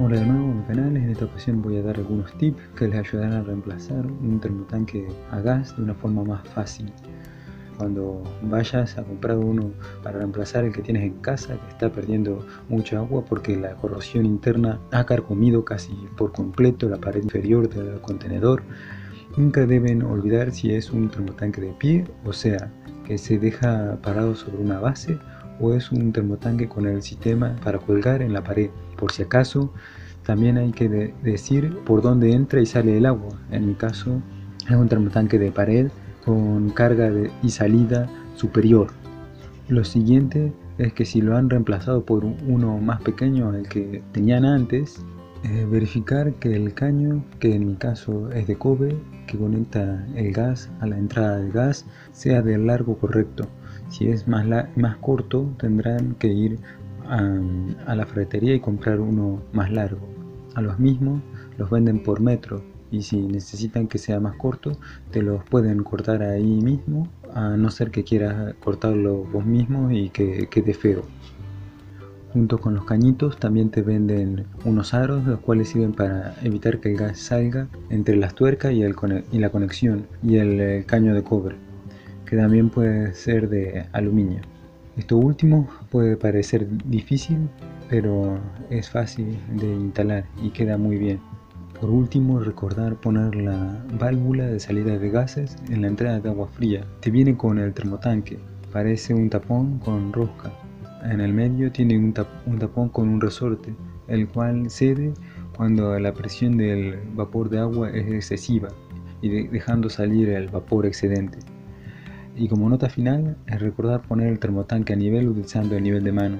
Hola de nuevo en mi canal, en esta ocasión voy a dar algunos tips que les ayudarán a reemplazar un termotanque a gas de una forma más fácil. Cuando vayas a comprar uno para reemplazar el que tienes en casa que está perdiendo mucha agua porque la corrosión interna ha carcomido casi por completo la pared inferior del contenedor, nunca deben olvidar si es un termotanque de pie, o sea, que se deja parado sobre una base o es un termotanque con el sistema para colgar en la pared. Por si acaso, también hay que decir por dónde entra y sale el agua. En mi caso, es un termotanque de pared con carga y salida superior. Lo siguiente es que si lo han reemplazado por uno más pequeño al que tenían antes, verificar que el caño, que en mi caso es de cobre, que conecta el gas a la entrada del gas, sea del largo correcto. Si es más, más corto, tendrán que ir a, la ferretería y comprar uno más largo. A los mismos los venden por metro y si necesitan que sea más corto, te los pueden cortar ahí mismo, a no ser que quieras cortarlo vos mismo y que quede feo. Junto con los cañitos también te venden unos aros, los cuales sirven para evitar que el gas salga entre las tuercas y, el, y la conexión y el eh, caño de cobre que también puede ser de aluminio. Esto último puede parecer difícil, pero es fácil de instalar y queda muy bien. Por último, recordar poner la válvula de salida de gases en la entrada de agua fría. Te viene con el termotanque, parece un tapón con rosca. En el medio tiene un, tapón con un resorte, el cual cede cuando la presión del vapor de agua es excesiva y dejando salir el vapor excedente. Y como nota final, es recordar poner el termotanque a nivel utilizando el nivel de mano.